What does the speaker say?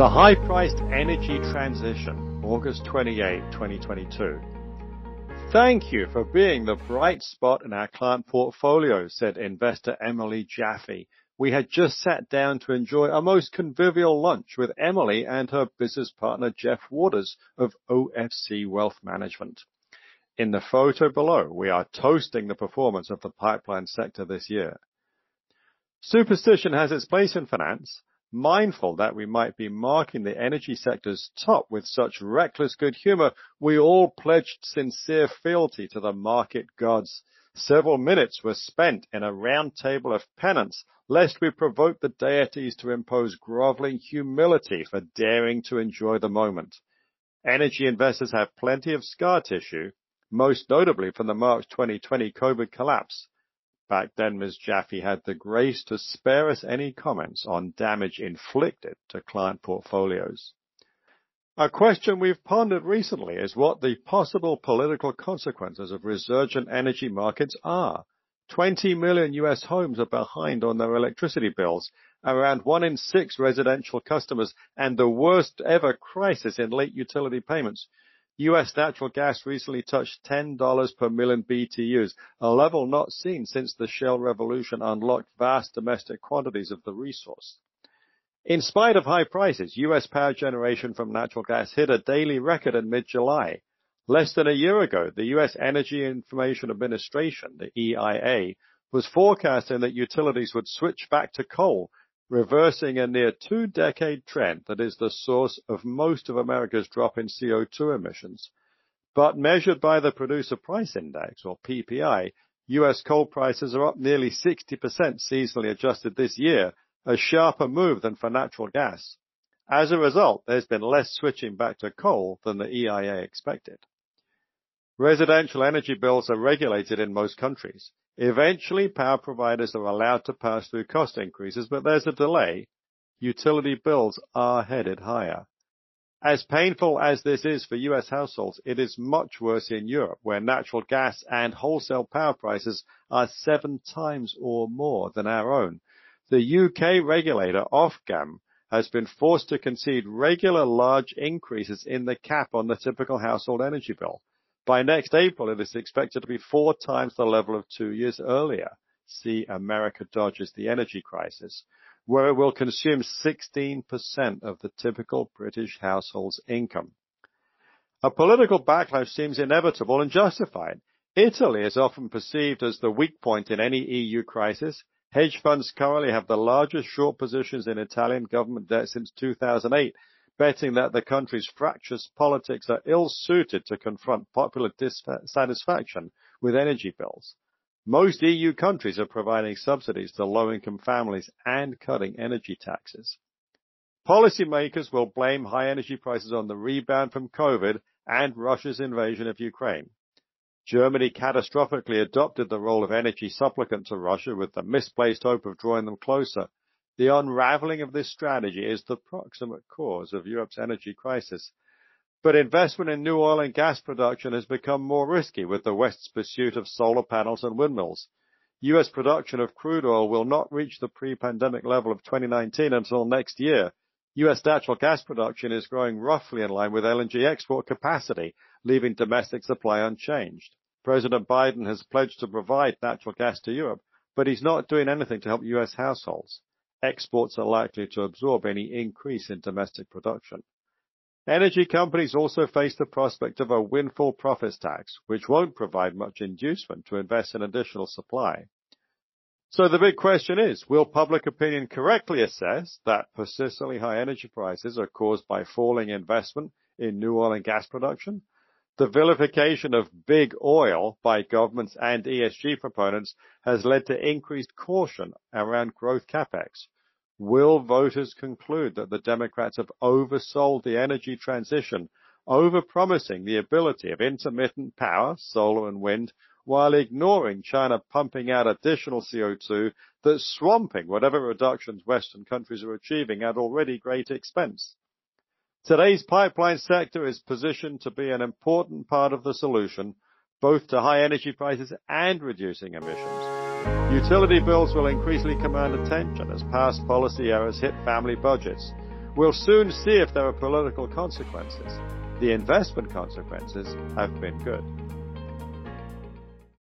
The high-priced energy transition, August 28, 2022. Thank you for being the bright spot in our client portfolio, said investor Emily Jaffe. We had just sat down to enjoy a most convivial lunch with Emily and her business partner Jeff Waters of OFC Wealth Management. In the photo below, we are toasting the performance of the pipeline sector this year. Superstition has its place in finance, Mindful that we might be marking the energy sector's top with such reckless good humor, we all pledged sincere fealty to the market gods. Several minutes were spent in a round table of penance, lest we provoke the deities to impose groveling humility for daring to enjoy the moment. Energy investors have plenty of scar tissue, most notably from the March 2020 COVID collapse. Back then, Ms. Jaffe had the grace to spare us any comments on damage inflicted to client portfolios. A question we've pondered recently is what the possible political consequences of resurgent energy markets are. 20 million US homes are behind on their electricity bills, around one in six residential customers, and the worst ever crisis in late utility payments. U.S. natural gas recently touched $10 per million BTUs, a level not seen since the shale revolution unlocked vast domestic quantities of the resource. In spite of high prices, U.S. power generation from natural gas hit a daily record in mid-July. Less than a year ago, the U.S. Energy Information Administration, the EIA, was forecasting that utilities would switch back to coal reversing a near two-decade trend that is the source of most of America's drop in CO2 emissions. But measured by the Producer Price Index, or PPI, U.S. coal prices are up nearly 60% seasonally adjusted this year, a sharper move than for natural gas. As a result, there's been less switching back to coal than the EIA expected. Residential energy bills are regulated in most countries. Eventually, power providers are allowed to pass through cost increases, but there's a delay. Utility bills are headed higher. As painful as this is for U.S. households, it is much worse in Europe, where natural gas and wholesale power prices are seven times or more than our own. The U.K. regulator, Ofgem, has been forced to concede regular large increases in the cap on the typical household energy bill. By next April, it is expected to be four times the level of two years earlier. See America dodges the energy crisis, where it will consume 16% of the typical British household's income. A political backlash seems inevitable and justified. Italy is often perceived as the weak point in any EU crisis. Hedge funds currently have the largest short positions in Italian government debt since 2008 betting that the country's fractious politics are ill-suited to confront popular dissatisfaction with energy bills. Most EU countries are providing subsidies to low-income families and cutting energy taxes. Policymakers will blame high energy prices on the rebound from COVID and Russia's invasion of Ukraine. Germany catastrophically adopted the role of energy supplicant to Russia with the misplaced hope of drawing them closer the unraveling of this strategy is the proximate cause of Europe's energy crisis. But investment in new oil and gas production has become more risky with the West's pursuit of solar panels and windmills. U.S. production of crude oil will not reach the pre-pandemic level of 2019 until next year. U.S. natural gas production is growing roughly in line with LNG export capacity, leaving domestic supply unchanged. President Biden has pledged to provide natural gas to Europe, but he's not doing anything to help U.S. households exports are likely to absorb any increase in domestic production. Energy companies also face the prospect of a windfall profits tax, which won't provide much inducement to invest in additional supply. So the big question is, will public opinion correctly assess that persistently high energy prices are caused by falling investment in new oil and gas production? The vilification of big oil by governments and ESG proponents has led to increased caution around growth capex. Will voters conclude that the Democrats have oversold the energy transition, overpromising the ability of intermittent power, solar and wind, while ignoring China pumping out additional CO2 that's swamping whatever reductions Western countries are achieving at already great expense? Today's pipeline sector is positioned to be an important part of the solution, both to high energy prices and reducing emissions. Utility bills will increasingly command attention as past policy errors hit family budgets. We'll soon see if there are political consequences. The investment consequences have been good.